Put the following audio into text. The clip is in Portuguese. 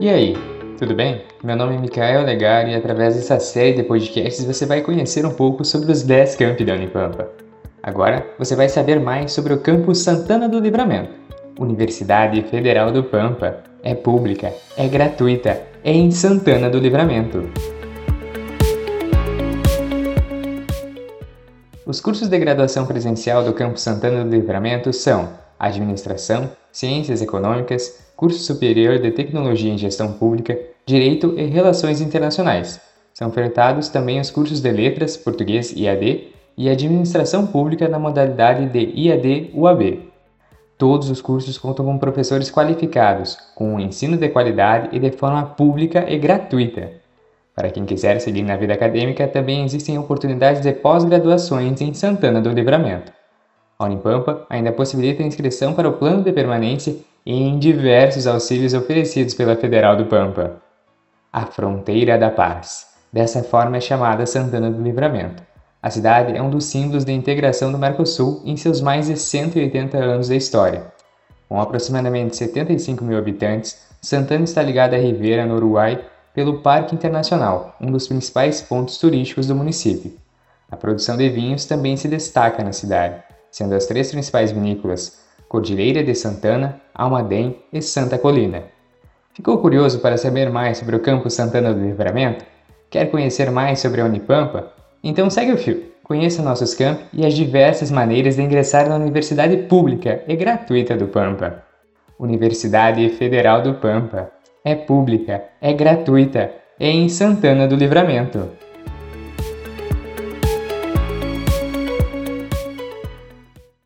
E aí, tudo bem? Meu nome é Mikael Legar e através dessa série de podcasts você vai conhecer um pouco sobre os 10 campi da Unipampa. Agora você vai saber mais sobre o campus Santana do Livramento. Universidade Federal do Pampa. É pública, é gratuita, é em Santana do Livramento. Os cursos de graduação presencial do Campus Santana do Livramento são Administração, Ciências Econômicas, Curso Superior de Tecnologia em Gestão Pública, Direito e Relações Internacionais. São ofertados também os cursos de Letras, Português IAD e Administração Pública na modalidade de IAD UAB. Todos os cursos contam com professores qualificados, com um ensino de qualidade e de forma pública e gratuita. Para quem quiser seguir na vida acadêmica, também existem oportunidades de pós-graduações em Santana do Livramento. A Unipampa ainda possibilita a inscrição para o plano de permanência em diversos auxílios oferecidos pela Federal do Pampa. A Fronteira da Paz. Dessa forma é chamada Santana do Livramento. A cidade é um dos símbolos de integração do Mercosul em seus mais de 180 anos de história. Com aproximadamente 75 mil habitantes, Santana está ligada à Ribeira, no Uruguai, pelo Parque Internacional, um dos principais pontos turísticos do município. A produção de vinhos também se destaca na cidade, sendo as três principais vinícolas Cordilheira de Santana, Almaden e Santa Colina. Ficou curioso para saber mais sobre o Campo Santana do Livramento? Quer conhecer mais sobre a Unipampa? Então segue o fio, conheça nossos campos e as diversas maneiras de ingressar na Universidade Pública e Gratuita do Pampa. Universidade Federal do Pampa é pública, é gratuita, é em Santana do Livramento.